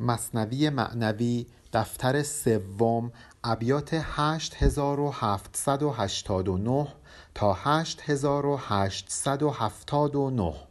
مصنوی معنوی دفتر سوم ابیات 8789 تا 8879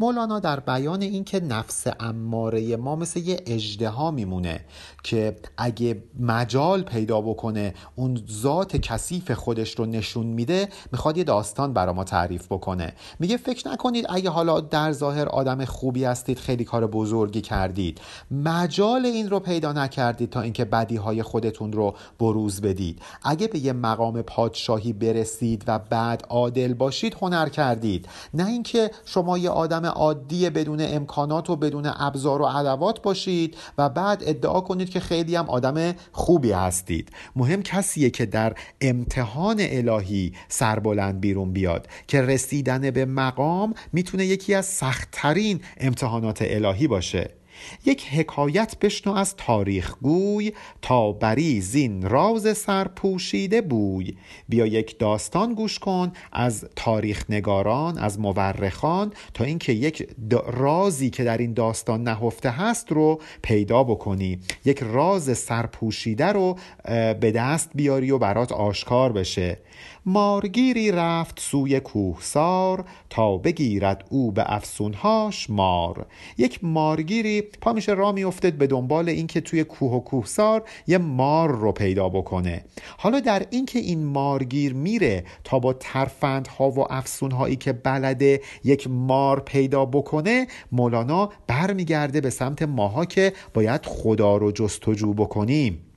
مولانا در بیان اینکه نفس اماره ما مثل یه اجدها میمونه که اگه مجال پیدا بکنه اون ذات کثیف خودش رو نشون میده می‌خواد یه داستان برا ما تعریف بکنه. میگه فکر نکنید اگه حالا در ظاهر آدم خوبی هستید خیلی کار بزرگی کردید. مجال این رو پیدا نکردید تا اینکه بدی های خودتون رو بروز بدید. اگه به یه مقام پادشاهی برسید و بعد عادل باشید هنر کردید. نه اینکه شما یه آدم عادی بدون امکانات و بدون ابزار و ادوات باشید و بعد ادعا کنید که خیلی هم آدم خوبی هستید. مهم کسیه که در امتحان الهی سربلند بیرون بیاد که رسیدن به مقام می‌تونه یکی از سختترین امتحانات الهی باشه. یک حکایت بشنو از تاریخ گوی تا بری زین راز سرپوشیده بوی. بیا یک داستان گوش کن از تاریخ نگاران از مورخان تا اینکه یک رازی که در این داستان نهفته هست رو پیدا بکنی. یک راز سرپوشیده رو به دست بیاری و برات آشکار بشه. مارگیری رفت سوی کوهسار تا بگیرد او به افسونهاش مار. یک مارگیری پا میشه را میفتد به دنبال اینکه توی کوه و کوهسار یه مار رو پیدا بکنه. حالا در اینکه این مارگیر میره تا با ترفندها و افسونهایی که بلده یک مار پیدا بکنه مولانا برمیگرده به سمت ماها که باید خدا رو جستجو بکنیم.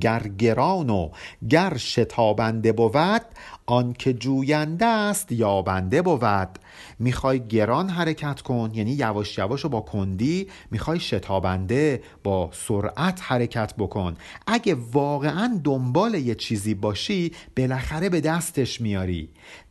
گر گران و گر شتابنده بود آنکه جوینده است یابنده بود. می‌خوای گران حرکت کن یعنی یواش یواش و با کندی می‌خوای شتابنده با سرعت حرکت بکن. اگه واقعا دنبال یه چیزی باشی بالاخره به دستش میاری.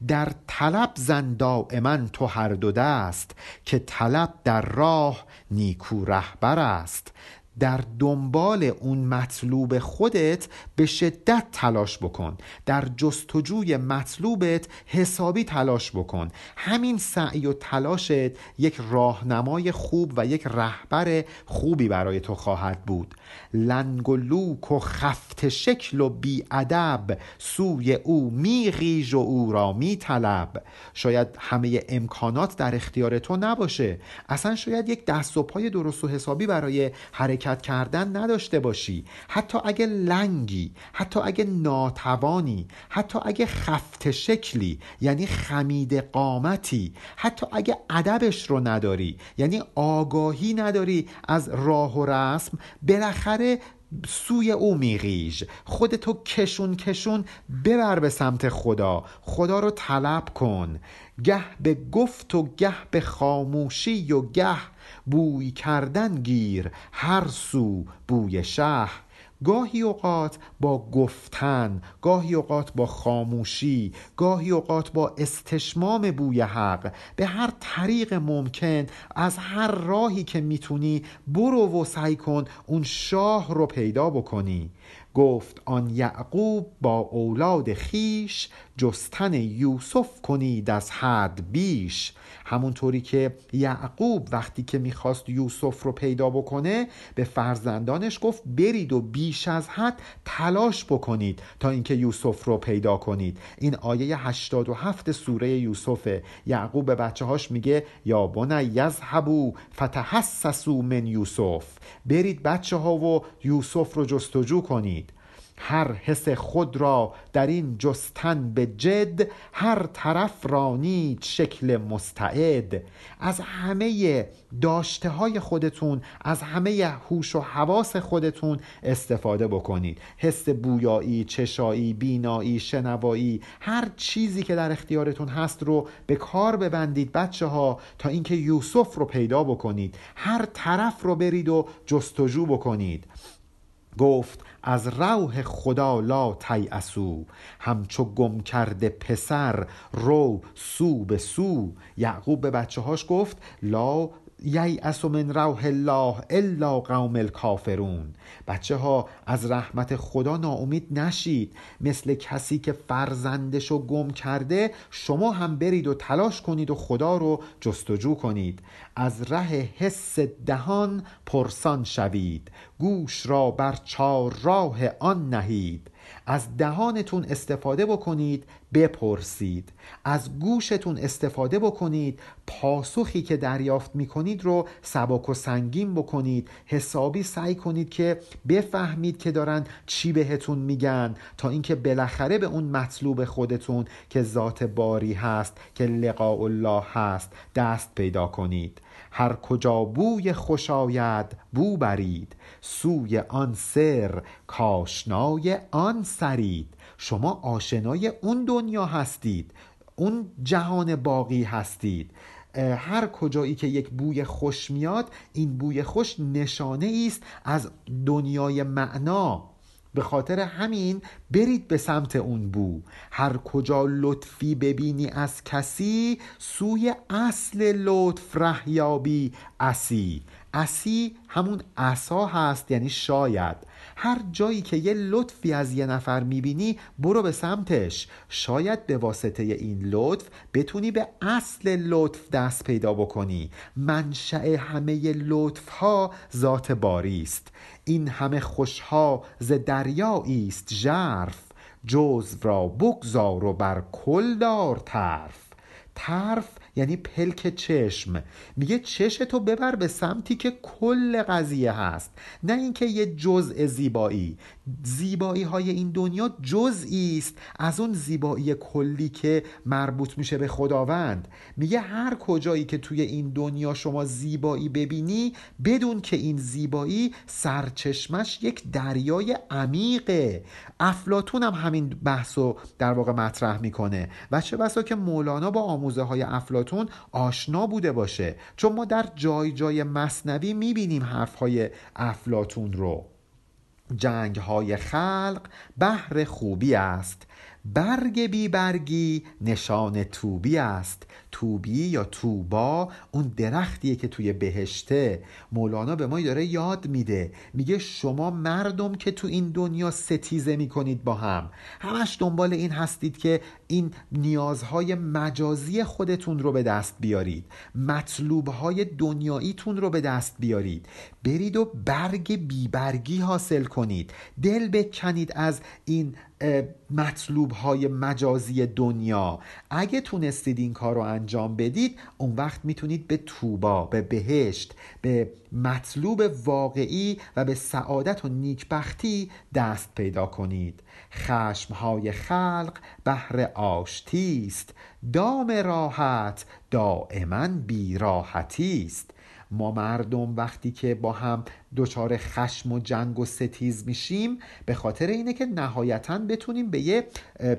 در طلب زن دائما تو هر دو دست که طلب در راه نیکو رهبر است. در دنبال اون مطلوب خودت به شدت تلاش بکن. در جستجوی مطلوبت حسابی تلاش بکن. همین سعی و تلاشت یک راهنمای خوب و یک رهبر خوبی برای تو خواهد بود. لنگ و لوک و خفت شکل و بیادب سوی او میغیژ و او را میطلب. شاید همه امکانات در اختیار تو نباشه. اصلا شاید یک دست و پای درست و حسابی برای حرکت کردن نداشته باشی. حتی اگه لنگی حتی اگه ناتوانی حتی اگه خفت شکلی یعنی خمید قامتی حتی اگه ادبش رو نداری یعنی آگاهی نداری از راه و رسم بالاخره سوی او میغیژ خودتو کشون کشون ببر به سمت خدا. خدا رو طلب کن. گه به گفت و گه به خاموشی و گه بوی کردن گیر. هر سو بوی شه گاهی اوقات با گفتن گاهی اوقات با خاموشی گاهی اوقات با استشمام بوی حق. به هر طریق ممکن از هر راهی که می‌تونی برو و سعی کن اون شاه رو پیدا بکنی. گفت آن یعقوب با اولاد خیش جستن یوسف کنید از حد بیش. همونطوری که یعقوب وقتی که می‌خواست یوسف رو پیدا بکنه به فرزندانش گفت برید و بیش از حد تلاش بکنید تا اینکه یوسف رو پیدا کنید. این آیه 87 سوره یوسف یعقوب به بچه هاش میگه یا بنی یذهبوا فتحسسوا من یوسف. برید بچه ها و یوسف رو جستجو کنید. هر حس خود را در این جستن به جد هر طرف رانید شکل مستعد. از همه داشته های خودتون از همه هوش و حواس خودتون استفاده بکنید. حس بویایی چشایی بینایی شنوایی هر چیزی که در اختیارتون هست رو به کار ببندید بچه ها تا اینکه یوسف رو پیدا بکنید. هر طرف رو برید و جستجو بکنید. گفت از روح خدا لا تیأسو همچو گم کرده پسر رو سو به سو. یعقوب به بچه هاش گفت لا ییأس من روح الله الا قوم الکافرون. بچه ها از رحمت خدا ناامید نشید. مثل کسی که فرزندشو گم کرده شما هم برید و تلاش کنید و خدا رو جستجو کنید. از ره حس دهان پرسان شوید. گوش را بر چار راه آن نهید. از دهانتون استفاده بکنید بپرسید. از گوشتون استفاده بکنید. پاسخی که دریافت می‌کنید رو سبک و سنگین بکنید. حسابی سعی کنید که بفهمید که دارن چی بهتون میگن تا اینکه بالاخره به اون مطلوب خودتون که ذات باری هست که لقاء الله هست دست پیدا کنید. هر کجا بوی خوش آید بو برید. سوی آن سر کاشنای آن سرید. شما آشنای اون دنیا هستید اون جهان باقی هستید. هر کجایی که یک بوی خوش میاد این بوی خوش نشانه است از دنیای معنا. به خاطر همین برید به سمت اون بو. هر کجا لطفی ببینی از کسی سوی اصل لطف رهیابی اسی. اسی همون عصا هست یعنی شاید. هر جایی که یه لطفی از یه نفر می‌بینی برو به سمتش. شاید به واسطه این لطف بتونی به اصل لطف دست پیدا بکنی. منشأ همه لطف ها ذات باری است. این همه خوشها ز دریایی است ژرف. جزو را بگذار و بر کل دار طرف. طرف یعنی پلک چشم. میگه چشتو ببر به سمتی که کل قضیه هست. نه اینکه یه جزء زیبایی. زیبایی های این دنیا جزئی است از اون زیبایی کلی که مربوط میشه به خداوند. میگه هر کجایی که توی این دنیا شما زیبایی ببینی بدون که این زیبایی سرچشمش یک دریای عمیقه. افلاتون هم همین بحثو در واقع مطرح می‌کنه. و چه بسا که مولانا با آموزه های افلاتون آشنا بوده باشه. چون ما در جای جای مصنوی می‌بینیم حرفهای افلاتون رو. جنگ های خلق بهر خوبی است. برگ بی برگی نشان توبی است. توبی یا توبا اون درختیه که توی بهشته. مولانا به ما داره یاد میده. میگه شما مردم که تو این دنیا ستیزه می‌کنید با هم. همش دنبال این هستید که این نیازهای مجازی خودتون رو به دست بیارید. مطلوبهای دنیاییتون رو به دست بیارید. برید و برگ بیبرگی حاصل کنید. دل بکنید از این مطلوب های مجازی دنیا. اگه تونستید این کار رو انجام بدید اون وقت می‌تونید به توبا به بهشت به مطلوب واقعی و به سعادت و نیکبختی دست پیدا کنید. خشمهای خلق بهر آشتی است. دام راحت دائما بیراحتی است. ما مردم وقتی که با هم دچار خشم و جنگ و ستیز میشیم به خاطر اینه که نهایتا بتونیم به یه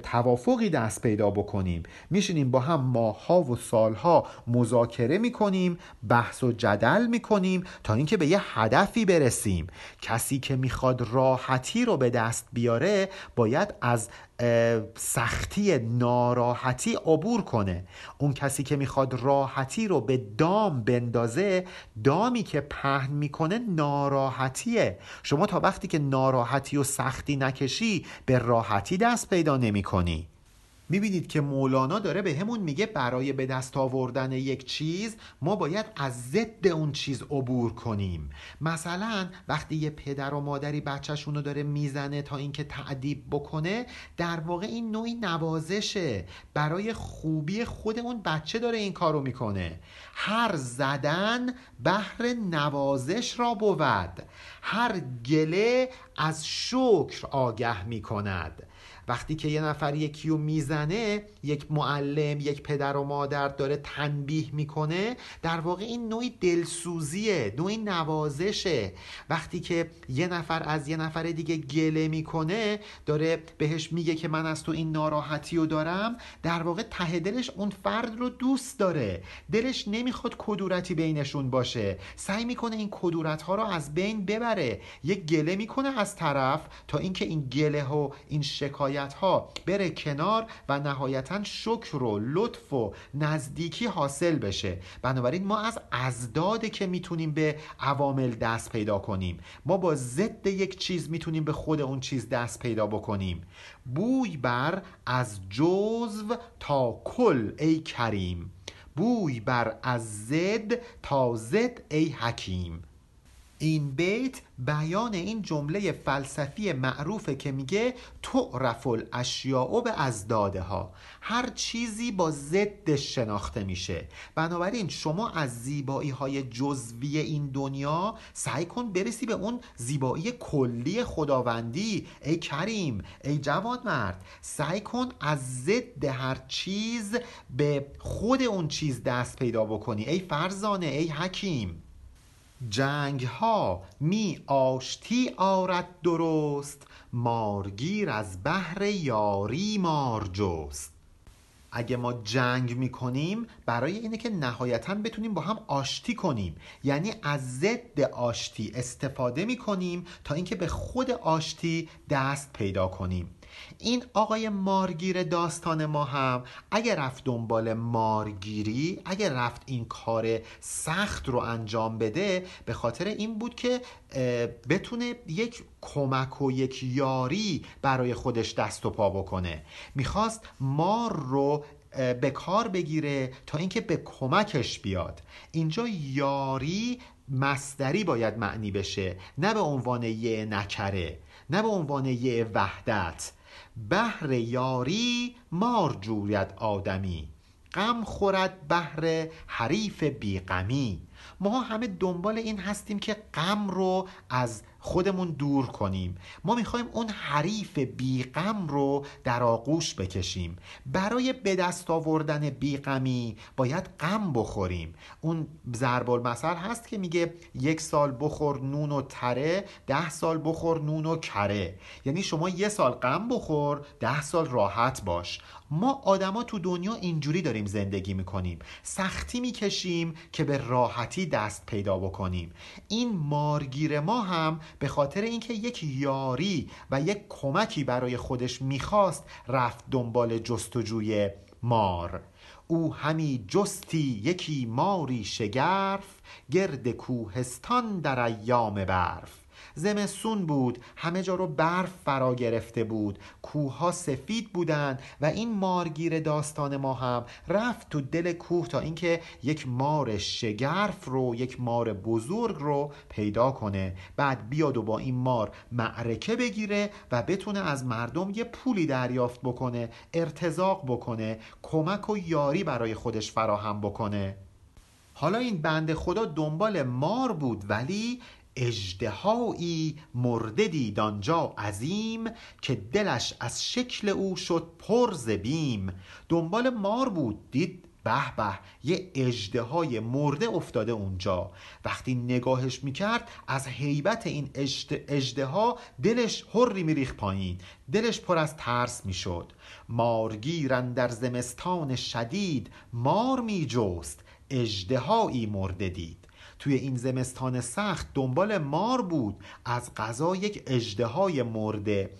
توافقی دست پیدا بکنیم. میشینیم با هم ماها و سالها مذاکره می‌کنیم بحث و جدل می‌کنیم تا اینکه به یه هدفی برسیم. کسی که می‌خواد راحتی رو به دست بیاره باید از سختی ناراحتی عبور کنه. اون کسی که می‌خواد راحتی رو به دام بندازه دامی که پهن می‌کنه ناراحتیه. شما تا وقتی که ناراحتی و سختی نکشی به راحتی دست پیدا نمی کنی می‌بینید که مولانا داره به همون میگه برای به دست آوردن یک چیز ما باید از ضد اون چیز عبور کنیم. مثلا وقتی یه پدر و مادری بچهشون رو داره می‌زنه تا اینکه تعدیب بکنه در واقع این نوعی نوازشه. برای خوبی خود اون بچه داره این کارو می‌کنه. هر زدن بهر نوازش را بود. هر گله از شکر آگه می‌کند. وقتی که یه نفر یکی رو می‌زنه یک معلم یک پدر و مادر داره تنبیه می‌کنه در واقع این نوعی دلسوزیه نوعی نوازشه. وقتی که یه نفر از یه نفر دیگه گله می‌کنه داره بهش میگه که من از تو این ناراحتی رو دارم در واقع ته دلش اون فرد رو دوست داره. دلش نمی‌خواد کدورتی بینشون باشه. سعی می‌کنه این کدورت ها رو از بین ببره. یه گله می‌کنه از طرف تا اینکه این گله و این شکایت موقعیت ها بره کنار و نهایتا شکر و لطف و نزدیکی حاصل بشه. بنابراین ما از ازداده که می‌تونیم به عوامل دست پیدا کنیم. ما با ضد یک چیز می‌تونیم به خود اون چیز دست پیدا بکنیم. بوی بر از جزو تا کل ای کریم. بوی بر از زد تا زد ای حکیم. این بیت بیان این جمله فلسفی معروفه که میگه تعرف الاشیاء به ازداده ها هر چیزی با ضدش شناخته میشه. بنابراین شما از زیبایی های جزوی این دنیا سعی کن برسی به اون زیبایی کلی خداوندی. ای کریم ای جوان مرد سعی کن از ضد هر چیز به خود اون چیز دست پیدا بکنی. ای فرزانه ای حکیم. جنگ ها می آشتی آرد درست مارگیر از بحر یاری مار جست. اگه ما جنگ می‌کنیم برای اینه که نهایتا بتونیم با هم آشتی کنیم. یعنی از ضد آشتی استفاده می‌کنیم تا اینکه به خود آشتی دست پیدا کنیم. این آقای مارگیر داستان ما هم اگر رفت دنبال مارگیری اگر رفت این کار سخت رو انجام بده به خاطر این بود که بتونه یک کمک و یک یاری برای خودش دست و پا بکنه. می‌خواست مار رو به کار بگیره تا اینکه به کمکش بیاد. اینجا یاری مصدری باید معنی بشه نه به عنوان یه نکره نه به عنوان یه وحدت. بهر یاری مار جوید آدمی. غم خورد بهر حریف بیغمی ما همه دنبال این هستیم که غم رو از خودمون دور کنیم. ما می‌خوایم اون حریف بیغم رو در آغوش بکشیم. برای به دست آوردن بیغمی باید غم بخوریم. اون ضرب المثل هست که میگه یک سال بخور نون و تره ده سال بخور نون و کره. یعنی شما یه سال غم بخور ده سال راحت باش. ما آدما تو دنیا اینجوری داریم زندگی می‌کنیم. سختی می‌کشیم که به راحتی دست پیدا بکنیم. این مارگیر ما هم به خاطر اینکه یک یاری و یک کمکی برای خودش می‌خواست رفت دنبال جستجوی مار. او همی جستی یکی ماری شگرف گرد کوهستان در ایام برف. زمستون بود. همه جا رو برف فرا گرفته بود. کوه سفید بودند و این مارگیر داستان ما هم رفت تو دل کوه تا اینکه یک مار شگرف رو یک مار بزرگ رو پیدا کنه. بعد بیاد و با این مار معرکه بگیره و بتونه از مردم یه پولی دریافت بکنه ارتزاق بکنه کمک و یاری برای خودش فراهم بکنه. حالا این بند خدا دنبال مار بود ولی اجدهایی مرده دید آنجا عظیم که دلش از شکل او شد پر بیم. دنبال مار بود دید به به یه اجده مرده افتاده اونجا. وقتی نگاهش می‌کرد از حیبت این اجده ها دلش هری میریخ پایین. دلش پر از ترس می‌شد. مارگیرن در زمستان شدید مار میجست. اجدهایی مرده دید. توی این زمستان سخت دنبال مار بود. از غذا یک اجدهای مرده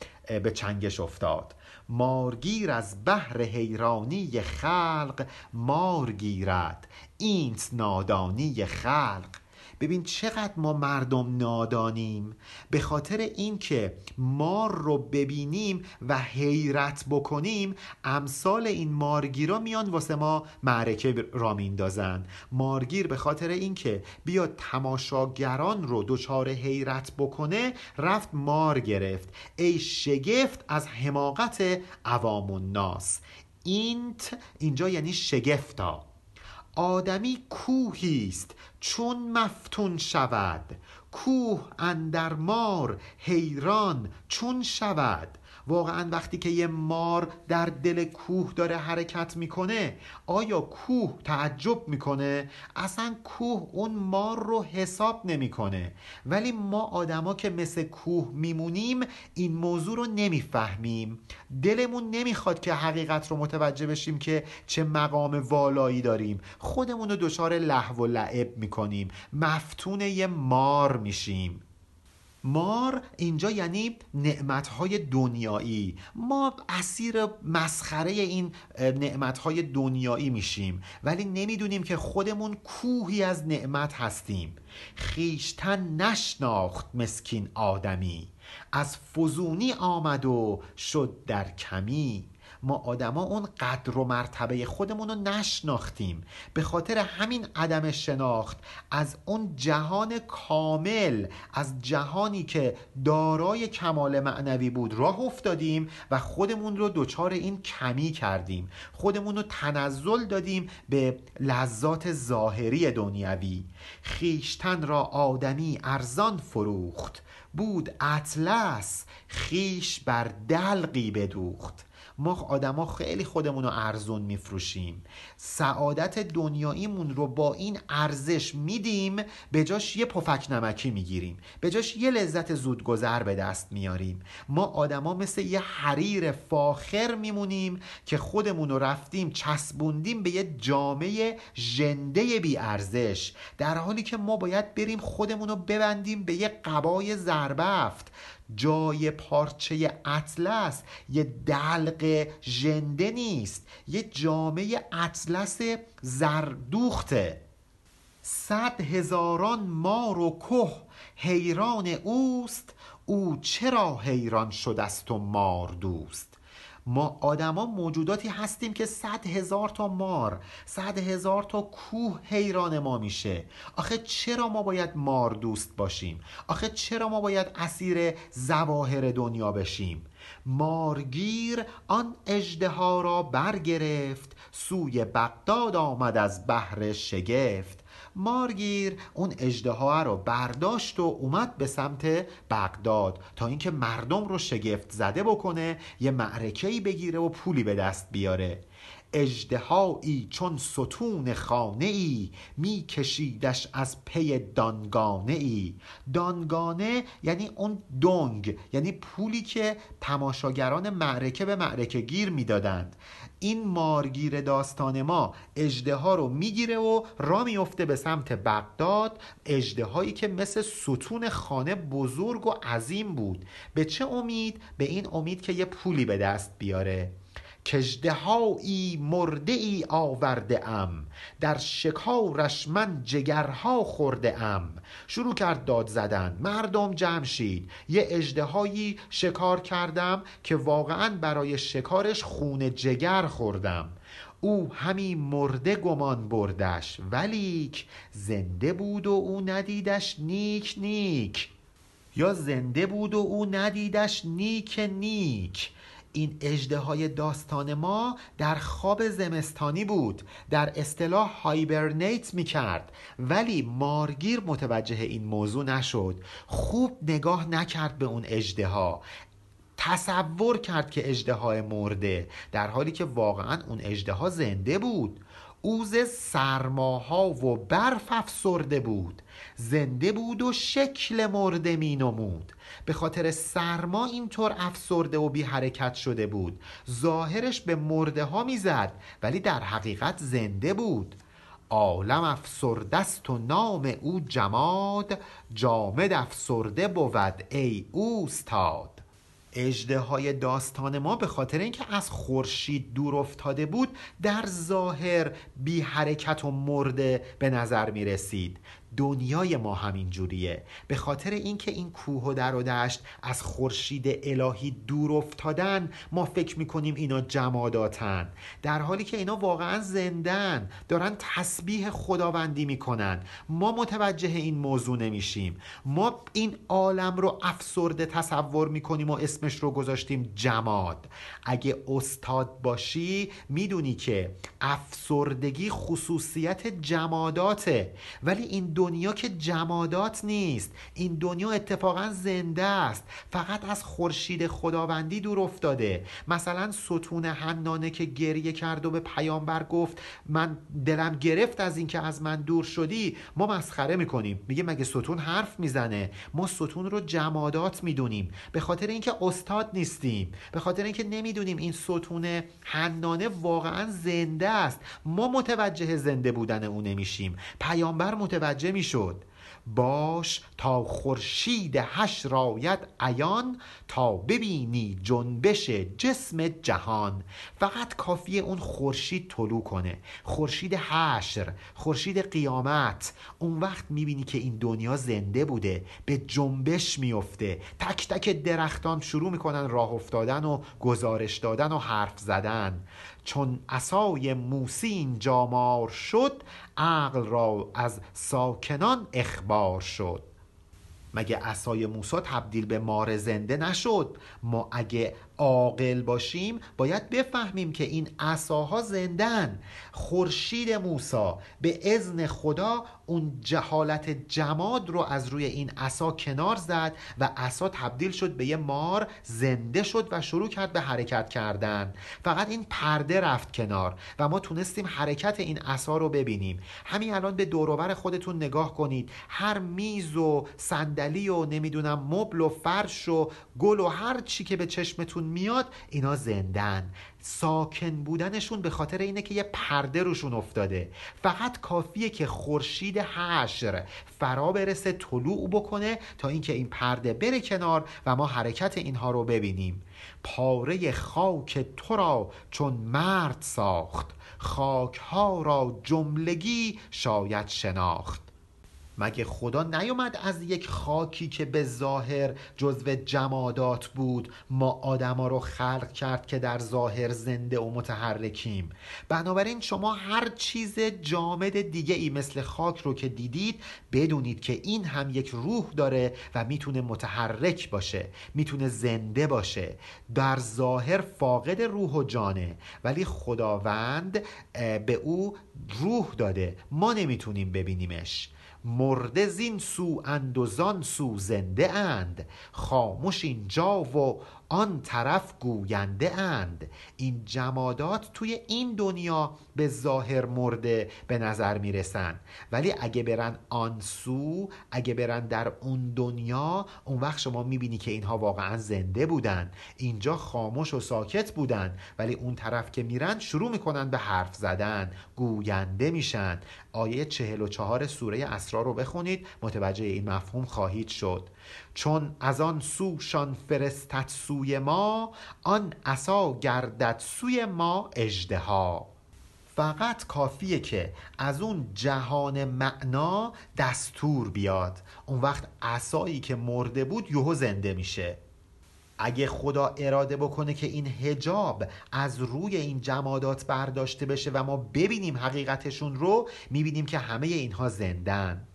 به چنگش افتاد. مارگیر از بحر حیرانی خلق مار گیرد. اینت نادانی خلق. ببین چقدر ما مردم نادانیم به خاطر اینکه مار رو ببینیم و حیرت بکنیم امثال این مارگیرا میان واسه ما معرکه را میندازن. مارگیر به خاطر اینکه بیاد تماشاگران رو دچار حیرت بکنه رفت مار گرفت. ای شگفت از حماقت عوام الناس. اینت اینجا یعنی شگفتا. آدمی کوهی است چون مفتون شود. کوه اندر مار حیران چون شود. واقعا وقتی که یه مار در دل کوه داره حرکت می‌کنه آیا کوه تعجب می‌کنه؟ اصلا کوه اون مار رو حساب نمی‌کنه. ولی ما آدما که مثل کوه میمونیم این موضوع رو نمی‌فهمیم. دلمون نمی‌خواد که حقیقت رو متوجه بشیم که چه مقام والایی داریم. خودمون رو دچار لحو و لعب می‌کنیم. مفتون یه مار میشیم. مار اینجا یعنی نعمتهای دنیایی. ما اسیر مسخره این نعمتهای دنیایی میشیم. ولی نمی‌دونیم که خودمون کوهی از نعمت هستیم. خیشتن نشناخت مسکین آدمی. از فزونی آمد و شد در کمی. ما آدما اون قدر و مرتبه خودمون رو نشناختیم. به خاطر همین عدم شناخت از اون جهان کامل از جهانی که دارای کمال معنوی بود راه افتادیم و خودمون رو دچار این کمی کردیم. خودمون رو تنزل دادیم به لذات ظاهری دنیوی خیشتن را آدمی ارزان فروخت. بود اطلس خیش بر دلقی بدوخت. ما آدما خیلی خودمون رو ارزون میفروشیم. سعادت دنیاییمون رو با این ارزش میدیم به جاش یه پفک نمکی می‌گیریم. به جاش یه لذت زودگذر به دست میاریم. ما آدما مثل یه حریر فاخر میمونیم که خودمون رو رفتیم چسبوندیم به یه جامعه ژنده بی ارزش. در حالی که ما باید بریم خودمون رو ببندیم به یه قبای زربفت. جای پارچه اطلس یه دلق ژنده نیست. یه جامعه اطلس زردوخته. صد هزاران مار و که حیران اوست او چرا حیران شده است و مار دوست؟ ما آدما موجوداتی هستیم که صد هزار تا مار صد هزار تا کوه حیران ما میشه. آخه چرا ما باید مار دوست باشیم؟ آخه چرا ما باید اسیر زواهر دنیا بشیم؟ مارگیر آن اجده را برگرفت سوی بغداد آمد از بحر شگفت. مارگیر اون اجده رو برداشت و اومد به سمت بغداد تا اینکه مردم رو شگفت زده بکنه یه معرکه‌ای بگیره و پولی به دست بیاره. اجدهایی چون ستون خانه ای می کشیدش از پی دانگانه ای دانگانه یعنی اون دنگ یعنی پولی که تماشاگران معرکه به معرکه گیر می‌دادند. این مارگیر داستان ما اجده ها رو می‌گیره و را میفته به سمت بغداد. اجده هایی که مثل ستون خانه بزرگ و عظیم بود. به چه امید؟ به این امید که یه پولی به دست بیاره. کژدهایی مرده ای آورده ام در شکارش من جگرها خورده ام شروع کرد داد زدن. مردم جمع شید یه اجدهایی شکار کردم که واقعا برای شکارش خون جگر خوردم. او همی مرده گمان بردش. ولیک زنده بود و او ندیدش نیک نیک. یا زنده بود و او ندیدش نیک نیک. این اجده های داستان ما در خواب زمستانی بود. در اصطلاح هایبرنیت می کرد ولی مارگیر متوجه این موضوع نشد. خوب نگاه نکرد به اون اجده ها تصور کرد که اجده های مرده در حالی که واقعا اون اجده ها زنده بود. اوز سرماها و برف افسرده بود. زنده بود و شکل مرده می نمود. به خاطر سرما اینطور افسرده و بی حرکت شده بود. ظاهرش به مرده ها می‌زد ولی در حقیقت زنده بود. عالم افسرده است و نام او جماد جامد افسرده بود ای اوستاد. اجده های داستان ما به خاطر اینکه از خورشید دور افتاده بود در ظاهر بی حرکت و مرده به نظر می رسید دنیای ما همین جوریه. به خاطر اینکه این کوه و در و دشت از خورشید الهی دور افتادن ما فکر می‌کنیم اینا جماداتن. در حالی که اینا واقعا زندن دارن تسبیح خداوندی می‌کنن. ما متوجه این موضوع نمیشیم. ما این عالم رو افسرده تصور می‌کنیم و اسمش رو گذاشتیم جماد. اگه استاد باشی می‌دونی که افسردگی خصوصیت جماداته. ولی این دنیا که جمادات نیست. این دنیا اتفاقا زنده است. فقط از خورشید خداوندی دور افتاده. مثلا ستون حنانه که گریه کرد و به پیامبر گفت من دلم گرفت از اینکه از من دور شدی. ما مسخره می‌کنیم. میگه مگه ستون حرف می‌زنه؟ ما ستون رو جمادات می‌دونیم. به خاطر اینکه استاد نیستیم. به خاطر اینکه نمی‌دونیم این ستون حنانه واقعا زنده است. ما متوجه زنده بودن او نمیشیم. پیامبر متوجه می‌شد باش تا خورشید حشر راید عیان تا ببینی جنبش جسم جهان. فقط کافیه اون خورشید طلوع کنه. خورشید حشر خورشید قیامت. اون وقت می‌بینی که این دنیا زنده بوده به جنبش میفته تک تک درختان شروع می‌کنن راه افتادن و گزارش دادن و حرف زدن. چون اسای موسی اینجا مار شد عقل را از ساکنان اخبار شد. مگه اسای موسی تبدیل به مار زنده نشد؟ ما اگه عاقل باشیم باید بفهمیم که این عصاها زندن. خورشید موسی به اذن خدا اون جهالت جماد رو از روی این عصا کنار زد و عصا تبدیل شد به یه مار زنده شد و شروع کرد به حرکت کردن. فقط این پرده رفت کنار و ما تونستیم حرکت این عصا رو ببینیم. همین الان به دوروبر خودتون نگاه کنید. هر میز و صندلی و نمی‌دونم مبل و فرش و گل و هر چی که به چشمتون میاد اینا زندن. ساکن بودنشون به خاطر اینه که یه پرده روشون افتاده. فقط کافیه که خورشید حشر فرا برسه طلوع بکنه تا اینکه این پرده بره کنار و ما حرکت اینها رو ببینیم. پاره خاک تو را چون مرد ساخت. خاک ها را جملگی شاید شناخت. مگه خدا نیومد از یک خاکی که به ظاهر جزو جمادات بود ما آدما رو خلق کرد که در ظاهر زنده و متحرکیم؟ بنابراین شما هر چیز جامد دیگه ای مثل خاک رو که دیدید بدونید که این هم یک روح داره و می‌تونه متحرک باشه می‌تونه زنده باشه. در ظاهر فاقد روح و جانه ولی خداوند به او روح داده. ما نمی‌تونیم ببینیمش. مرده زین سو اند و سو زنده اند. خاموش اینجا و آن طرف گوینده اند. این جمادات توی این دنیا به ظاهر مرده به نظر می‌رسن. ولی اگه برن آن سو اگه برن در اون دنیا اون وقت شما می‌بینی که اینها واقعا زنده بودن. اینجا خاموش و ساکت بودن. ولی اون طرف که میرن شروع می‌کنن به حرف زدن گوینده میشن. آیه چهل و چهار سوره اسرار رو بخونید متوجه این مفهوم خواهید شد. چون از آن سوشان فرستد سوی ما آن عصا گردد سوی ما اژدها. فقط کافیه که از اون جهان معنا دستور بیاد. اون وقت عصایی که مرده بود یهو زنده میشه. اگه خدا اراده بکنه که این هجاب از روی این جمادات برداشته بشه و ما ببینیم حقیقتشون رو می‌بینیم که همه اینها زندن.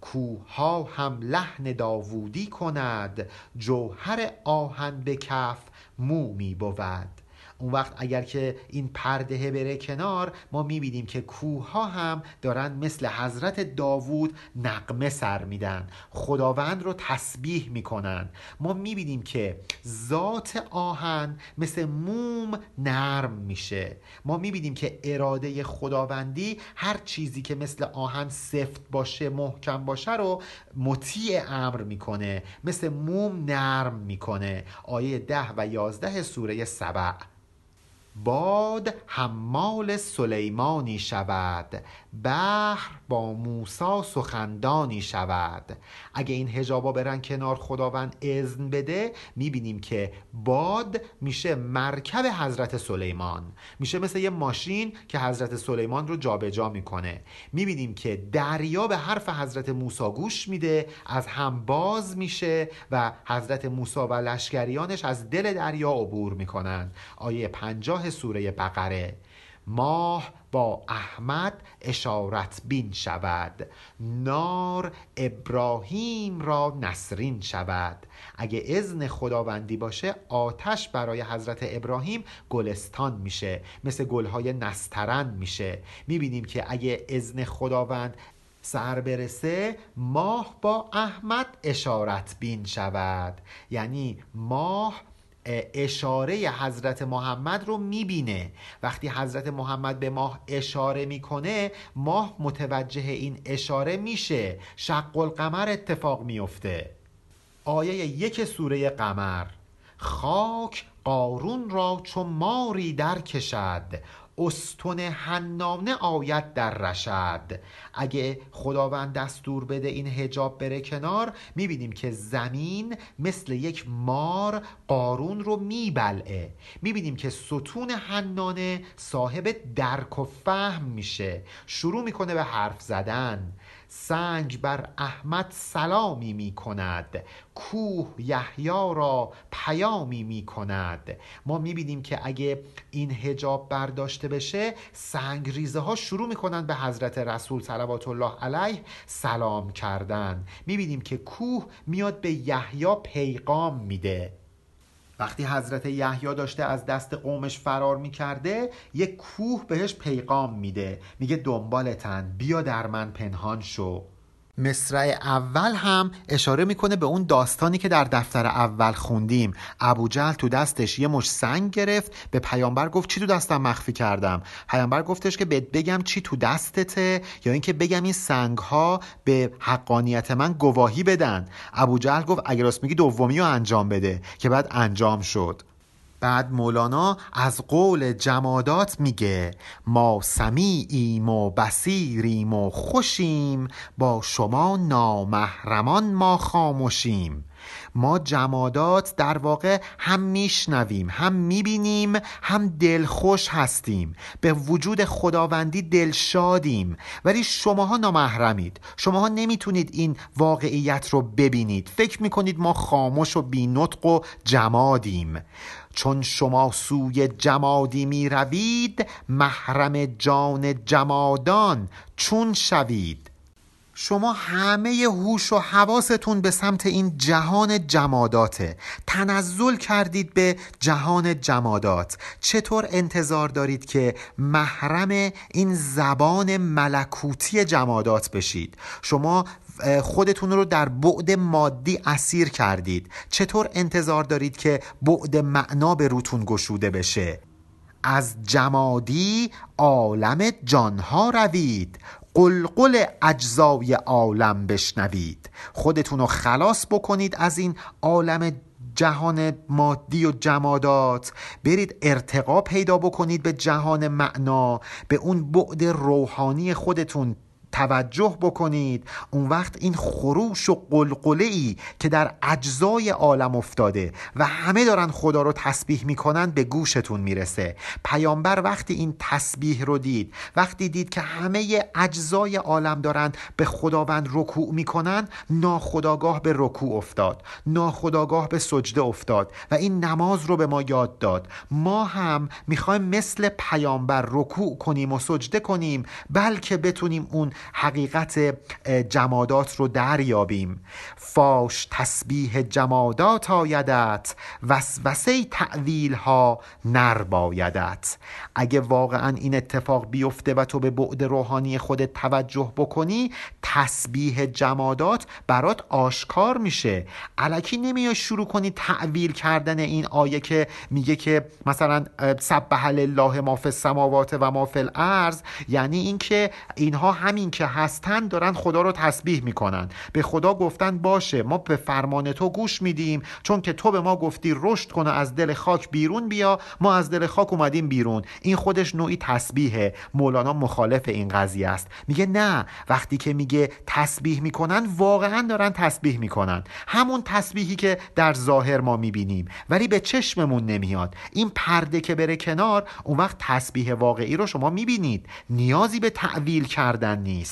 کوها هم لحن داوودی کند جوهر آهن به کف مومی بود. اون وقت اگر که این پرده بره کنار ما می‌بینیم که کوه ها هم دارن مثل حضرت داوود نقمه سر میدن. خداوند رو تسبیح می‌کنن. ما می‌بینیم که ذات آهن مثل موم نرم میشه. ما می‌بینیم که اراده خداوندی هر چیزی که مثل آهن سفت باشه محکم باشه رو مطیع امر می‌کنه. مثل موم نرم می‌کنه. آیه ده و یازده سوره سبع. باد حمال سلیمانی شود. بحر با موسا سخندانی شود. اگه این هجابا برن کنار خداوند اذن بده می‌بینیم که باد میشه مرکب حضرت سلیمان. میشه مثل یه ماشین که حضرت سلیمان رو جابجا جا می‌کنه. می‌بینیم که دریا به حرف حضرت موسا گوش میده از هم باز میشه و حضرت موسا و لشکریانش از دل دریا عبور می‌کنن. آیه پنجاه سوره بقره. ماه با احمد اشارت بین شود. نار ابراهیم را نسرین شود. اگه اذن خداوندی باشه آتش برای حضرت ابراهیم گلستان میشه. مثل گلهای نسترن میشه. می‌بینیم که اگه اذن خداوند سر برسه ماه با احمد اشارت بین شود. یعنی ماه اشاره حضرت محمد رو می‌بینه. وقتی حضرت محمد به ماه اشاره می‌کنه ماه متوجه این اشاره میشه. شق القمر اتفاق میفته آیه یک سوره قمر. خاک قارون را چون ماری در کشد. استون حنانه آید در رشد. اگه خداوند دستور بده این هجاب بره کنار می‌بینیم که زمین مثل یک مار قارون رو میبلعه. می‌بینیم که ستون حنانه صاحب درک و فهم میشه. شروع می‌کنه به حرف زدن. سنگ بر احمد سلامی می کند. کوه یحیی را پیامی می کند. ما می بینیم که اگه این هجاب برداشته بشه سنگ ریزه ها شروع می کنند به حضرت رسول صلوات الله علیه سلام کردن. می بینیم که کوه میاد به یحیی پیغام میده. وقتی حضرت یحیی داشته از دست قومش فرار می‌کرده یک کوه بهش پیغام میده. میگه دنبالتن بیا در من پنهان شو. مصرع اول هم اشاره می‌کنه به اون داستانی که در دفتر اول خوندیم. ابو جهل تو دستش یه مش سنگ گرفت به پیامبر گفت چی تو دستم مخفی کردم؟ پیامبر گفتش که بهت بگم چی تو دستته یا اینکه بگم این سنگ ها به حقانیت من گواهی بدن. ابو جهل گفت اگر راست میگی دومی رو انجام بده که بعد انجام شد. بعد مولانا از قول جمادات میگه ما سمیعیم و بسیریم و خوشیم با شما نامحرمان ما خاموشیم. ما جمادات در واقع هم میشنویم هم می‌بینیم هم دلخوش هستیم. به وجود خداوندی دلشادیم. ولی شماها نامحرمید. شماها نمی‌تونید این واقعیت رو ببینید. فکر می‌کنید ما خاموش و بینطق و جمادیم. چون شما سوی جمادی می روید محرم جان جمادان چون شوید. شما همه هوش و حواستون به سمت این جهان جماداته. تنزل کردید به جهان جمادات. چطور انتظار دارید که محرم این زبان ملکوتی جمادات بشید؟ شما خودتون رو در بعد مادی اسیر کردید. چطور انتظار دارید که بعد معنا به روتون گشوده بشه؟ از جمادی عالم جانها روید. قلقل اجزای عالم بشنوید. خودتون رو خلاص بکنید از این عالم جهان مادی و جمادات. برید ارتقا پیدا بکنید به جهان معنا به اون بعد روحانی خودتون. توجه بکنید. اون وقت این خروش و قلقله ای که در اجزای عالم افتاده و همه دارن خدا رو تسبیح می‌کنن به گوشتون می‌رسه. پیامبر وقتی این تسبیح رو دید وقتی دید که همه اجزای عالم دارن به خداوند رکوع می‌کنن ناخداگاه به رکوع افتاد ناخداگاه به سجده افتاد و این نماز رو به ما یاد داد. ما هم می‌خوایم مثل پیامبر رکوع کنیم و سجده کنیم بلکه بتونیم اون حقیقت جمادات رو دریابیم. فاش تسبیح جمادات آیدت وسوسه تعویل ها نر بایدت. اگه واقعا این اتفاق بیفته و تو به بعد روحانی خودت توجه بکنی تسبیح جمادات برات آشکار میشه. علکی نمیای شروع کنی تعویل کردن این آیه که میگه که مثلا سبح الله ما فی السماوات و ما فی الارض. یعنی اینکه اینها همین که هستن دارن خدا رو تسبیح می‌کنن. به خدا گفتن باشه ما به فرمان تو گوش میدیم. چون که تو به ما گفتی رشد کنه از دل خاک بیرون بیا. ما از دل خاک اومدیم بیرون. این خودش نوعی تسبیحه. مولانا مخالف این قضیه است. میگه نه. وقتی که میگه تسبیح می‌کنن واقعا دارن تسبیح می‌کنن. همون تسبیحی که در ظاهر ما می‌بینیم. ولی به چشممون نمیاد. این پرده که بره کنار اون وقت تسبیح واقعی رو شما می‌بینید. نیازی به تعویل کردن نیست.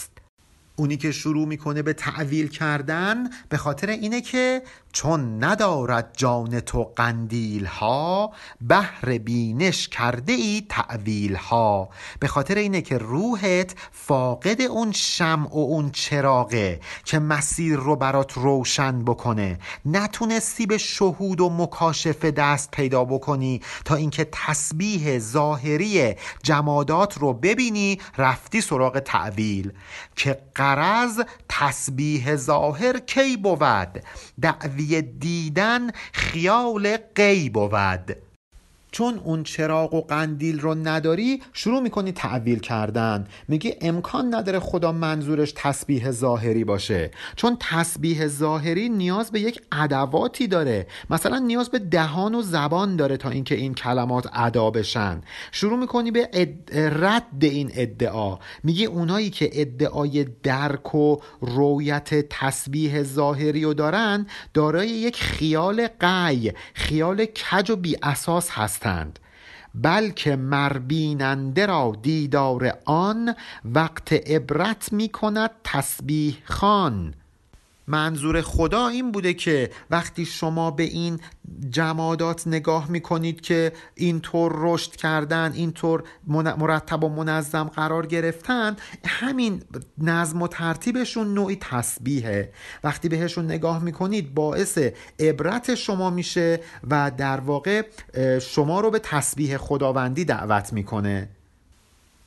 اونی که شروع می‌کنه به تعویل کردن به خاطر اینه که چون ندارد جان تو قندیل ها بهر بینش کرده ای تعویل ها به خاطر اینه که روحت فاقد اون شمع و اون چراغه که مسیر رو برات روشن بکنه. نتونستی به شهود و مکاشفه دست پیدا بکنی تا اینکه تسبیح ظاهری جمادات رو ببینی رفتی سراغ تعویل که قرض تسبیح ظاهر کی بود؟ دعوی دیدن خیال قی بود. چون اون چراغ و قندیل رو نداری شروع می‌کنی تعویل کردن. میگی امکان نداره خدا منظورش تسبیح ظاهری باشه. چون تسبیح ظاهری نیاز به یک ادواتی داره. مثلا نیاز به دهان و زبان داره تا اینکه این کلمات ادا بشن. شروع می‌کنی به رد این ادعا. میگی اونایی که ادعای درک و رویت تسبیح ظاهری رو دارن دارای یک خیال قی خیال کج و بی اساس هستند. بلکه مربیننده را دیدار آن وقت عبرت می کند تسبیح خان. منظور خدا این بوده که وقتی شما به این جمادات نگاه می‌کنید که اینطور رشد کردن اینطور مرتب و منظم قرار گرفتن همین نظم و ترتیبشون نوعی تسبیحه. وقتی بهشون نگاه می‌کنید باعث عبرت شما میشه و در واقع شما رو به تسبیح خداوندی دعوت می‌کنه.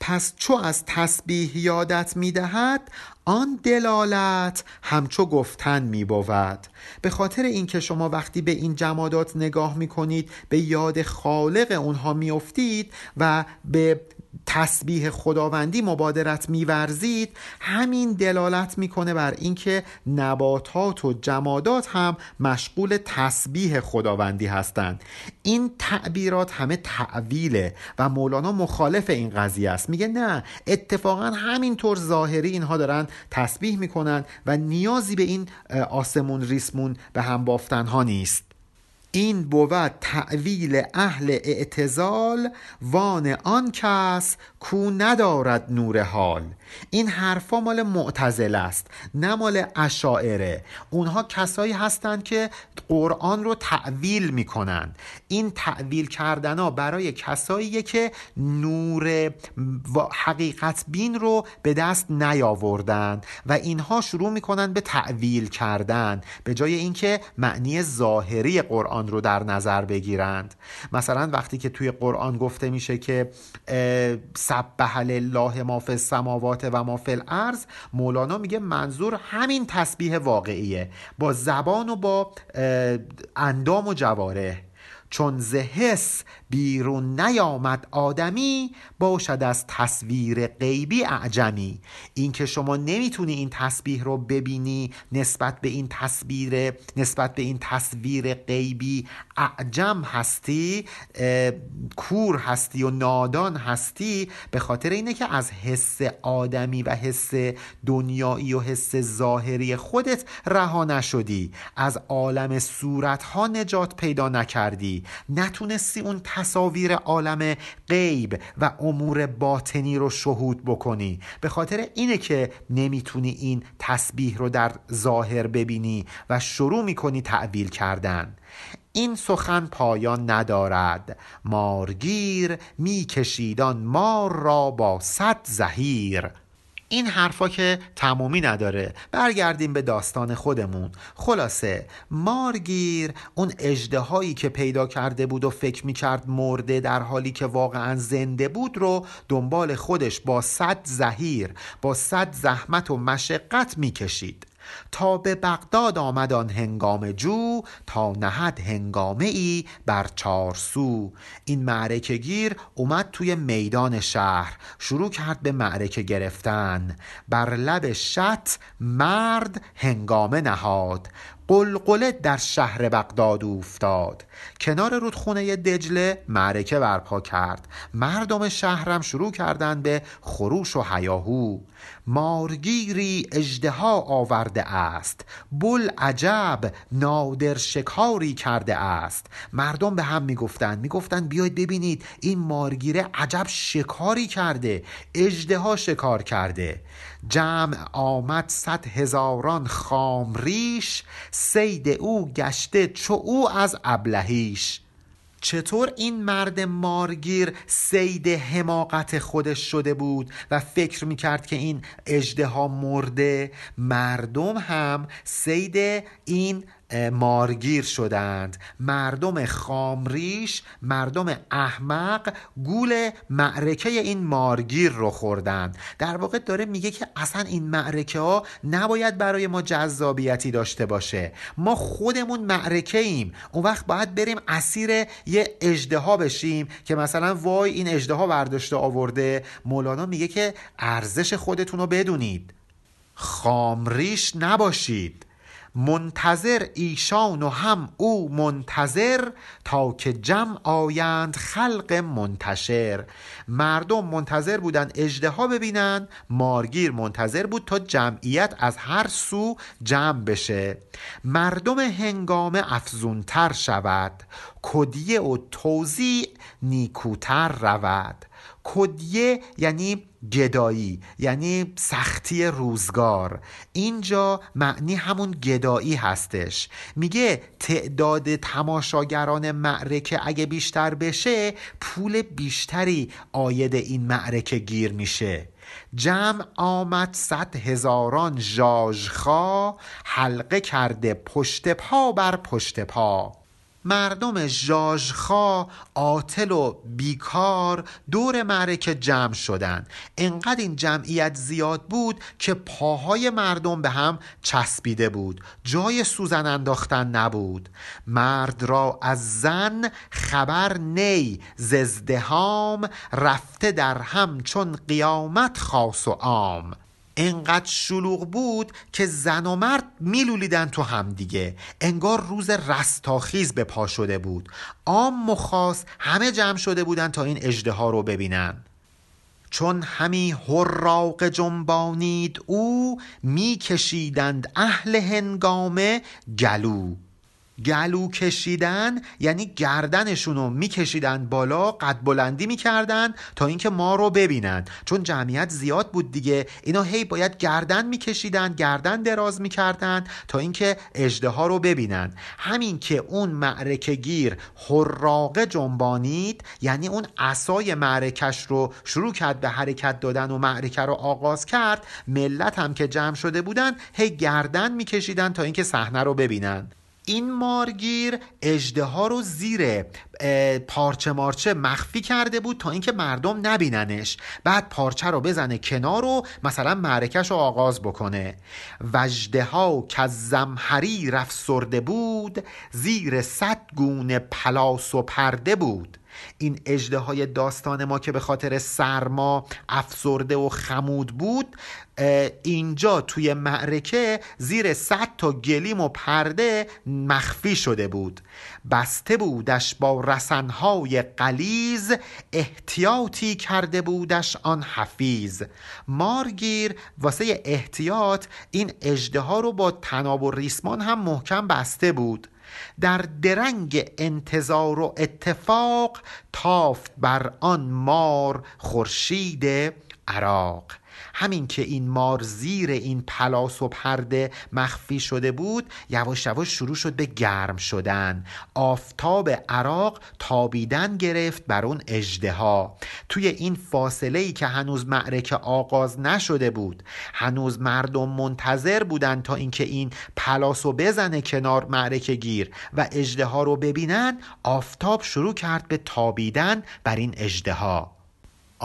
پس چو از تسبیح یادت می‌دهد آن دلالت همچو گفتن می بود به خاطر اینکه شما وقتی به این جمادات نگاه می کنید به یاد خالق اونها میافتید و به تسبیح خداوندی مبادرت میورزید همین دلالت می‌کنه بر اینکه نباتات و جمادات هم مشغول تسبیح خداوندی هستند. این تعبیرات همه تعویله و مولانا مخالف این قضیه است. میگه نه اتفاقا همینطور ظاهری اینها دارن تسبیح می‌کنن و نیازی به این آسمون ریسمون به هم بافتن ها نیست. این بود تعویل اهل اعتزال وان آن کس کو ندارد نور حال. این حرفا مال معتزله است نه مال اشاعره. اونها کسایی هستند که قرآن رو تعویل می‌کنند. این تعویل کردن ها برای کساییه که نور حقیقت بین رو به دست نیاوردن و اینها شروع می‌کنن به تعویل کردن به جای اینکه معنی ظاهری قرآن رو در نظر بگیرند. مثلا وقتی که توی قرآن گفته میشه که سبح لله ما فی السماوات و ما فی الارض مولانا میگه منظور همین تسبیح واقعیه. با زبان و با اندام و جواره. چون زهس بیرون نیامد آدمی باشد از تصویر غیبی اعجمی. اینکه شما نمی‌تونی این تسبیح رو ببینی نسبت به این تصویر نسبت به این تصویر غیبی اعجم هستی کور هستی و نادان هستی به خاطر اینه که از حس آدمی و حس دنیایی و حس ظاهری خودت رها نشدی. از عالم صورت ها نجات پیدا نکردی. نتونستی اون تصاویر عالم غیب و امور باطنی رو شهود بکنی. به خاطر اینه که نمی‌تونی این تسبیح رو در ظاهر ببینی و شروع می‌کنی تعویل کردن. این سخن پایان ندارد. مارگیر میکشیدان مار را با صد زهیر. این حرفا که تمومی نداره. برگردیم به داستان خودمون. خلاصه مارگیر اون اجده که پیدا کرده بود و فکر می‌کرد مرده در حالی که واقعا زنده بود رو دنبال خودش با صد زهیر با صد زحمت و مشقت می‌کشید. تا به بغداد آمد آن هنگام جو تا نهد هنگامه ای بر چارسو این معرکه گیر اومد توی میدان شهر شروع کرد به معرکه گرفتن. بر لب شط مرد هنگامه نهاد. قلقله در شهر بغداد افتاد کنار رودخونه دجله معرکه برپا کرد. مردم شهرم شروع کردند به خروش و هیاهو. مارگیری اجدها آورده است. بل عجب نادر شکاری کرده است. مردم به هم می‌گفتند. می‌گفتند بیاید ببینید این مارگیره عجب شکاری کرده. اجدها شکار کرده. جمع آمد صد هزاران خامریش سید او گشته چو او از ابلهیش. چطور این مرد مارگیر سید حماقت خودش شده بود و فکر می‌کرد که این اجده مرده مردم هم سید این مارگیر شدند. مردم خامریش مردم احمق گول معرکه این مارگیر رو خوردند. در واقع داره میگه که اصلا این معرکه ها نباید برای ما جذابیتی داشته باشه. ما خودمون معرکه ایم اون وقت باید بریم اسیر یه اجده بشیم که مثلا وای این اجده ها برداشته آورده. مولانا میگه که ارزش خودتون رو بدونید. خامریش نباشید. منتظر ایشان و هم او منتظر تا که جمع آیند خلق منتشر. مردم منتظر بودن اجده ها ببینن مارگیر منتظر بود تا جمعیت از هر سو جمع بشه. مردم هنگام افزونتر شود. کدیه و توزیع نیکوتر رود. کدیه یعنی گدایی یعنی سختی روزگار. اینجا معنی همون گدایی هستش. میگه تعداد تماشاگران معرکه اگه بیشتر بشه پول بیشتری آید این معرکه گیر میشه. جمع آمد صد هزاران ژاژخا حلقه کرده پشت پا بر پشت پا. مردم ژاژخا عاطل و بیکار دور معرکه جمع شدند انقدر این جمعیت زیاد بود که پاهای مردم به هم چسبیده بود. جای سوزن انداختن نبود. مرد را از زن خبر نی ززدهام رفته در هم چون قیامت خاص و عام. انقدر شلوغ بود که زن و مرد میلولیدن تو همدیگه انگار روز رستاخیز به پا شده بود. عام و همه جمع شده بودن تا این اجده ها رو ببینن. چون همی هراق جنبانید او میکشیدند اهل هنگامه گلو. گلو کشیدن یعنی گردنشون رو میکشیدن بالا قد بلندی می‌کردن تا اینکه ما رو ببینن. چون جمعیت زیاد بود دیگه اینا هی باید گردن میکشیدن گردن دراز می‌کردن تا اینکه اجده ها رو ببینن. همین که اون معرکه گیر حراقه جنبانید یعنی اون اسای معرکش رو شروع کرد به حرکت دادن و معرکه رو آغاز کرد ملت هم که جمع شده بودن هی گردن میکشیدن تا اینکه صحنه رو ببینن. این مارگیر اجده ها رو زیر پارچه مارچه مخفی کرده بود تا اینکه مردم نبیننش. بعد پارچه رو بزنه کنار و مثلا معرکش رو آغاز بکنه. وجده ها که زمهری رفسرده بود زیر صد گونه پلاس و پرده بود. این اجده های داستان ما که به خاطر سرما افسرده و خمود بود اینجا توی معرکه زیر صد تا گلیم و پرده مخفی شده بود. بسته بودش با رسنهای قلیز احتیاطی کرده بودش آن حفیظ. مارگیر واسه احتیاط این اجده ها رو با تناب و ریسمان هم محکم بسته بود. در درنگ انتظار و اتفاق تافت بر آن مار خورشید عراق. همین که این مار زیر این پلاس و پرده مخفی شده بود یواش یواش شروع شد به گرم شدن. آفتاب عراق تابیدن گرفت بر اون ها توی این فاصله ای که هنوز معرکه آغاز نشده بود هنوز مردم منتظر بودن تا اینکه این پلاس رو بزنه کنار معرکه گیر و ها رو ببینن آفتاب شروع کرد به تابیدن بر این ها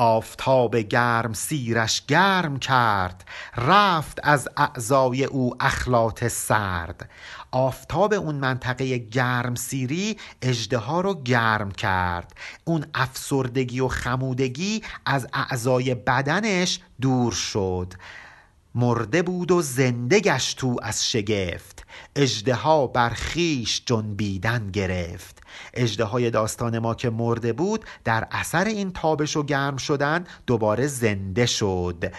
آفتاب گرم سیرش گرم کرد رفت از اعضای او اخلاط سرد. آفتاب اون منطقه گرم سیری اجده رو گرم کرد. اون افسردگی و خمودگی از اعضای بدنش دور شد. مرده بود و زنده گشت تو از شگفت. اجده بر خیش جنبیدن گرفت. اجده های داستان ما که مرده بود در اثر این تابش و گرم شدن دوباره زنده شد.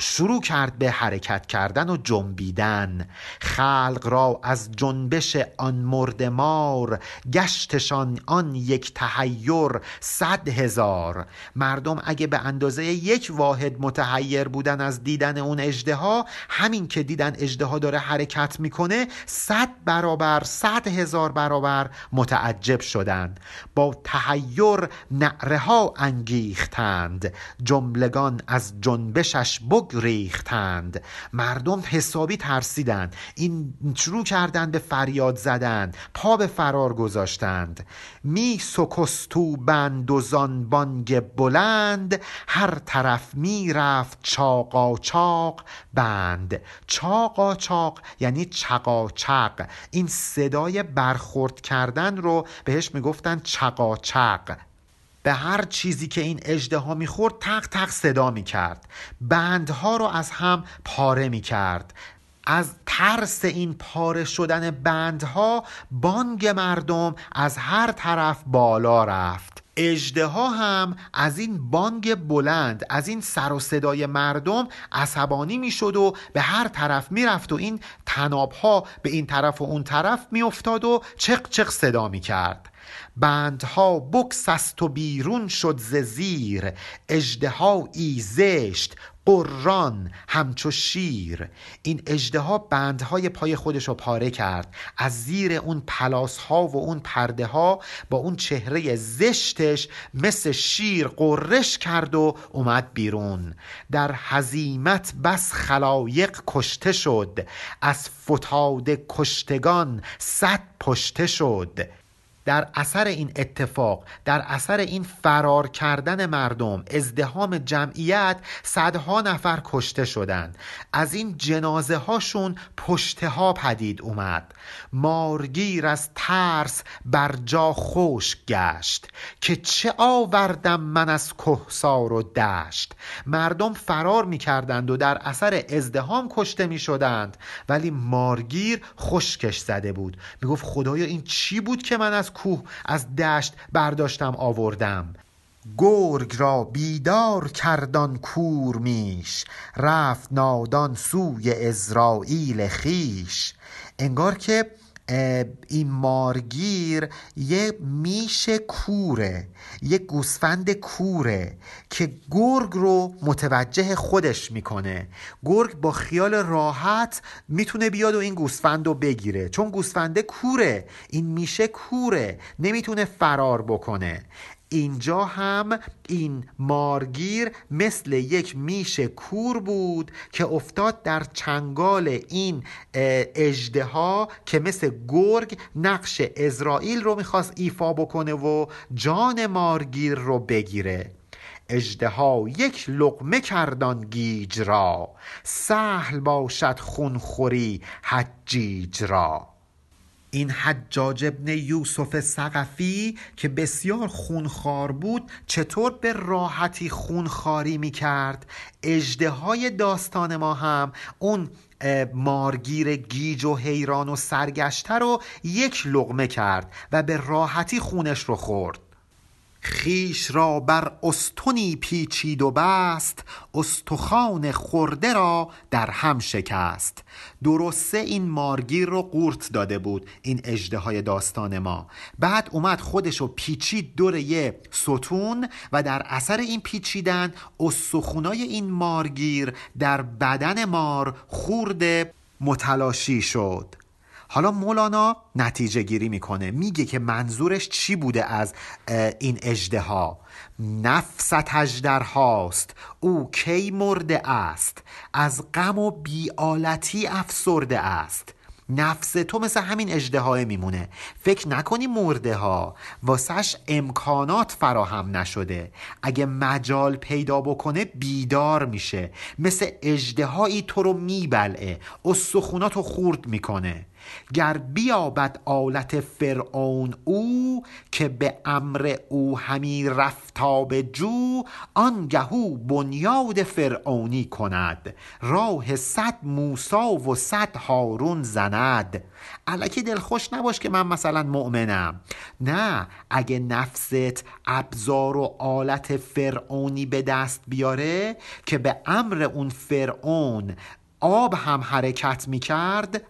شروع کرد به حرکت کردن و جنبیدن. خلق را از جنبش آن مرد مار گشتشان آن یک تحیر صد هزار. مردم اگه به اندازه یک واحد متحیر بودن از دیدن اون اجده ها همین که دیدن اجده ها داره حرکت می‌کنه صد برابر صد هزار برابر متعجب شدند. با تحیر نعره ها انگیختند. جملگان از جنبشش بگ بگریختند مردم حسابی ترسیدند. این شروع کردند به فریاد زدن. پا به فرار گذاشتند. می سکستو بند و زان بانگ بلند. هر طرف می رفت چاقا چاق بند. چاقا چاق یعنی چقا چق این صدای برخورد کردن رو بهش می‌گفتن چقا چق به هر چیزی که این اجده می‌خورد تق تق صدا می‌کرد. بندها رو از هم پاره می‌کرد. از ترس این پاره شدن بندها بانگ مردم از هر طرف بالا رفت. اجده هم از این بانگ بلند از این سر و صدای مردم عصبانی می‌شد و به هر طرف می‌رفت و این تناب ها به این طرف و اون طرف میافتاد و چق چق صدا می‌کرد. بندها بکسست و بیرون شد ز زیر. اژدهایی زشت قران همچو شیر. این اژدها بندهای پای خودش رو پاره کرد. از زیر اون پلاس ها و اون پرده ها با اون چهره زشتش مثل شیر قرش کرد و اومد بیرون. در حزیمت بس خلایق کشته شد. از فتاد کشتگان صد پشته شد. در اثر این اتفاق در اثر این فرار کردن مردم ازدهام جمعیت صدها نفر کشته شدند. از این جنازه هاشون پشته ها پدید اومد. مارگیر از ترس بر جا خوش گشت که چه آوردم من از کهسار و دشت. مردم فرار می‌کردند و در اثر ازدهام کشته می‌شدند. ولی مارگیر خشکش زده بود. می‌گفت خدایا این چی بود که من از کوه از دشت برداشتم آوردم. گرگ را بیدار کردان کور میش رفت نادان سوی ازرائیل خیش. انگار که این مارگیر یه میش کوره یه گوسفند کوره که گرگ رو متوجه خودش می‌کنه. گرگ با خیال راحت می‌تونه بیاد و این گوسفند رو بگیره. چون گوسفنده کوره این میشه کوره نمی‌تونه فرار بکنه. اینجا هم این مارگیر مثل یک میش کور بود که افتاد در چنگال این اجده که مثل گرگ نقش اسرائیل رو می‌خواست ایفا بکنه و جان مارگیر رو بگیره. اجدها یک لقمه کردان گیج را سهل باشد خونخوری حجیج را. این حجاج ابن یوسف سقفی که بسیار خونخوار بود چطور به راحتی خونخواری می کرد اجده های داستان ما هم اون مارگیر گیج و حیران و سرگشته رو یک لغمه کرد و به راحتی خونش رو خورد. خیش را بر استونی پیچید و بست استخوان خورده را در هم شکست. درسته این مارگیر رو قورت داده بود این اجده های داستان ما. بعد اومد خودش رو پیچید دور یه ستون و در اثر این پیچیدن استخونای این مارگیر در بدن مار خورده متلاشی شد. حالا مولانا نتیجه گیری می‌کنه. میگه که منظورش چی بوده از این اجده ها نفست اجدر هاست. او کی مرده است؟ از غم و بیالتی افسرده است. نفس تو مثل همین اجده میمونه. فکر نکنی مرده ها واسش امکانات فراهم نشده. اگه مجال پیدا بکنه بیدار میشه. مثل اجده تو رو میبلعه. استخونات رو خورد می‌کنه. گر بیابد آلت فرعون او که به امر او همی رفتاب جو آنگهو بنیاد فرعونی کند. راه صد موسا و صد هارون زند. علکی دلخوش نباش که من مثلا مؤمنم. نه اگه نفست ابزار و آلت فرعونی به دست بیاره که به امر اون فرعون آب هم حرکت می‌کرد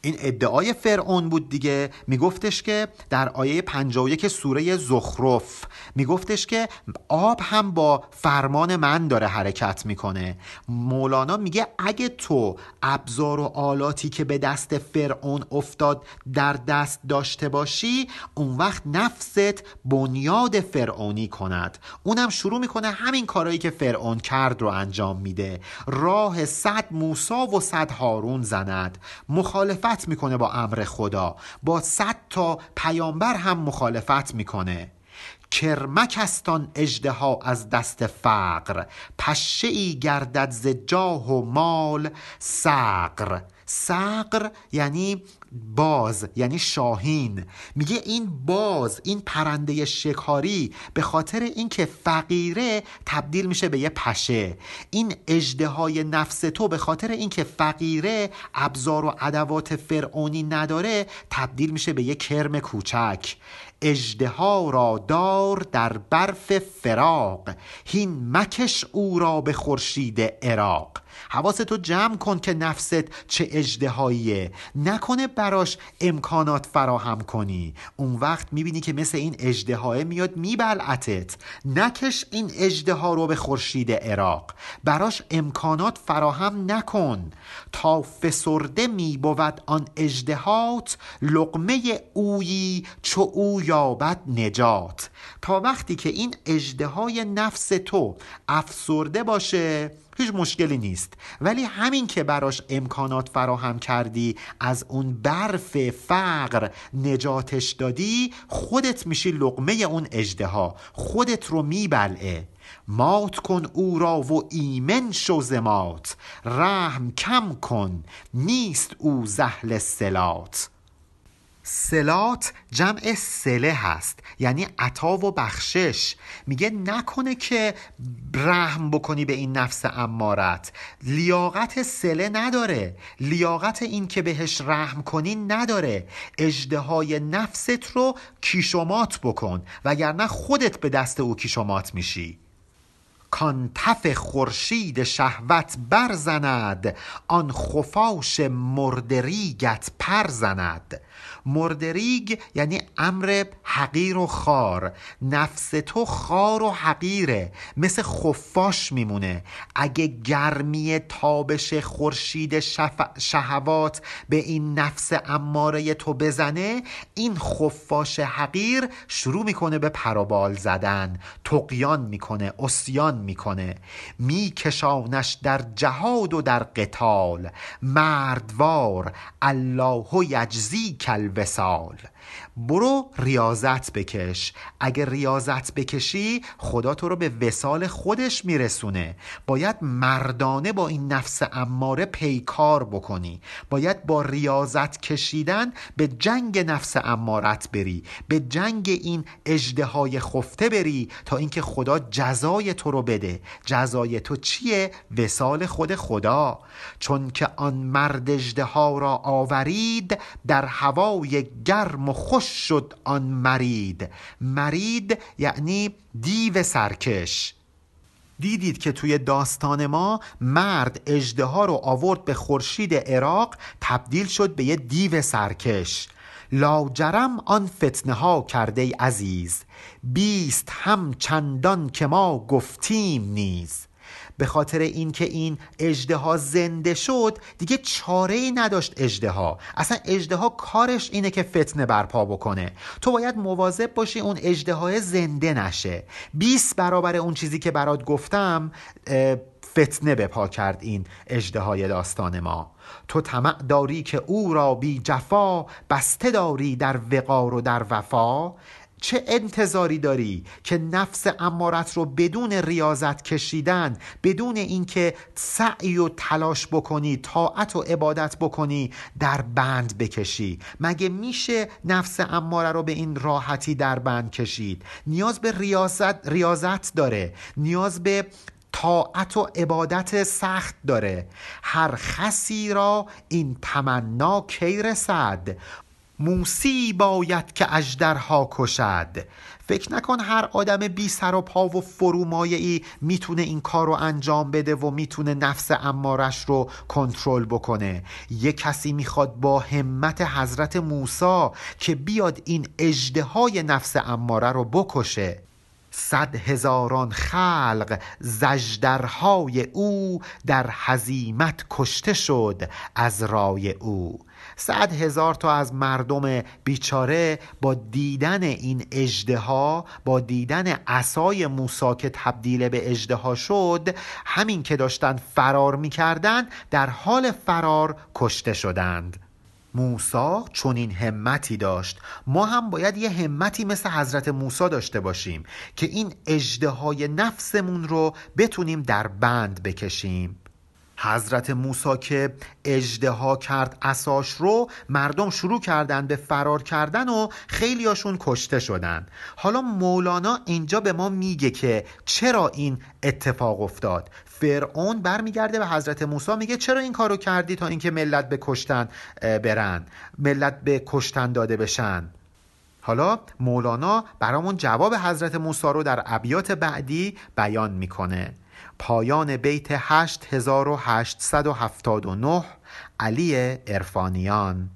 این ادعای فرعون بود دیگه. میگفتش که در آیه 51 سوره زخرف میگفتش که آب هم با فرمان من داره حرکت می‌کنه. مولانا میگه اگه تو ابزار و آلاتی که به دست فرعون افتاد در دست داشته باشی اون وقت نفست بنیاد فرعونی کند. اونم شروع می‌کنه همین کارهایی که فرعون کرد رو انجام میده. راه صد موسا و صد هارون زند. مخالفت می‌کنه با امر خدا. با صد تا پیامبر هم مخالفت می‌کنه. کرمک استان اجدها از دست فقر. پشه ای گردد ز جاه و مال سقر. سقر یعنی باز یعنی شاهین. میگه این باز این پرنده شکاری به خاطر اینکه فقیره تبدیل میشه به یه پشه. این اجده نفس تو به خاطر اینکه فقیره ابزار و ادوات فرعونی نداره تبدیل میشه به یه کرم کوچک. اجدها را دار در برف فراق. هین مکش او را به خورشید عراق. حواستو جمع کن که نفست چه اجدهاییه نکنه براش امکانات فراهم کنی. اون وقت می‌بینی که مثل این اجدهای میاد میبلعتت. نکش این اجده رو به خورشید عراق. براش امکانات فراهم نکن. تا فسرده میبود آن اجدهات لقمه اویی چو او یابد نجات. تا وقتی که این اجده نفس تو افسرده باشه هیچ مشکلی نیست. ولی همین که براش امکانات فراهم کردی از اون برف فقر نجاتش دادی خودت میشی لقمه اون اجده خودت رو میبلعه. مات کن او را و ایمن شو زمات رحم کم کن. نیست او زهل سلات. سلات جمع سله هست یعنی عطا و بخشش. میگه نکنه که رحم بکنی به این نفس امارت. لیاقت سله نداره. لیاقت این که بهش رحم کنی نداره. اجده نفست رو کیشومات بکن. وگرنه خودت به دست او کیشومات میشی. کان تف خورشید شهوت برزند آن خفاش مردریگت پر زند مردریگ یعنی امر حقیر و خار. نفس تو خار و حقیره. مثل خفاش میمونه. اگه گرمی تابش خورشید شهوات به این نفس اماره تو بزنه این خفاش حقیر شروع می‌کنه به پرابال زدن. تقیان می‌کنه اسیان می‌کنه. میکشانش در جهاد و در قتال. مردوار الله یجزی کل وسال برو ریاضت بکش. اگه ریاضت بکشی خدا تو رو به وسال خودش میرسونه. باید مردانه با این نفس اماره پیکار بکنی. باید با ریاضت کشیدن به جنگ نفس امارت بری. به جنگ این اجده های خفته بری تا اینکه خدا جزای تو رو بده. جزای تو چیه؟ وسال خود خدا. چون که آن مرد اجده ها را آورید در هوای گرم و خوش شد آن مرید. مرید یعنی دیو سرکش. دیدید که توی داستان ما مرد اجده ها رو آورد به خورشید عراق تبدیل شد به یه دیو سرکش. لاجرم آن فتنه ها کرده عزیز. بیست هم چندان که ما گفتیم نیز. به خاطر اینکه این اجده زنده شد دیگه چاره ای نداشت اجده ها اصلا اجده ها کارش اینه که فتنه برپا بکنه. تو باید مواظب باشی اون اجده زنده نشه. 20 برابر اون چیزی که برات گفتم فتنه به پا کرد این اجده های داستان ما. تو طمع داری که او را بی جفا بسته داری در وقار و در وفا. چه انتظاری داری که نفس امارت رو بدون ریاضت کشیدن بدون اینکه سعی و تلاش بکنی طاعت و عبادت بکنی در بند بکشی؟ مگه میشه نفس اماره رو به این راحتی در بند کشید؟ نیاز به ریاضت, ریاضت داره. نیاز به طاعت و عبادت سخت داره. هر خسی را این تمنا کی رسد؟ موسی باید که اجدرها کشد. فکر نکن هر آدم بی سر و پا و فرومایه ای می‌تونه این کار رو انجام بده و می‌تونه نفس امارش رو کنترل بکنه. یه کسی می‌خواد با همت حضرت موسی که بیاد این اجده نفس اماره رو بکشه. صد هزاران خلق زجدرهای او در حزیمت کشته شد از رای او. صد هزار تا از مردم بیچاره با دیدن این اجده با دیدن عصای موسا که تبدیل به اجده شد همین که داشتن فرار می‌کردند در حال فرار کشته شدند. موسا چون این همتی داشت. ما هم باید یه همتی مثل حضرت موسا داشته باشیم که این اجده های نفسمون رو بتونیم در بند بکشیم. حضرت موسی که اجدها کرد اساش رو مردم شروع کردن به فرار کردن و خیلیاشون کشته شدن. حالا مولانا اینجا به ما میگه که چرا این اتفاق افتاد؟ فرعون برمیگرده به حضرت موسی میگه چرا این کارو کردی تا اینکه ملت به کشتن برن؟ ملت به کشتن داده بشن. حالا مولانا برامون جواب حضرت موسی رو در ابیات بعدی بیان می‌کنه. پایان بیت 8879 علی ارفانیان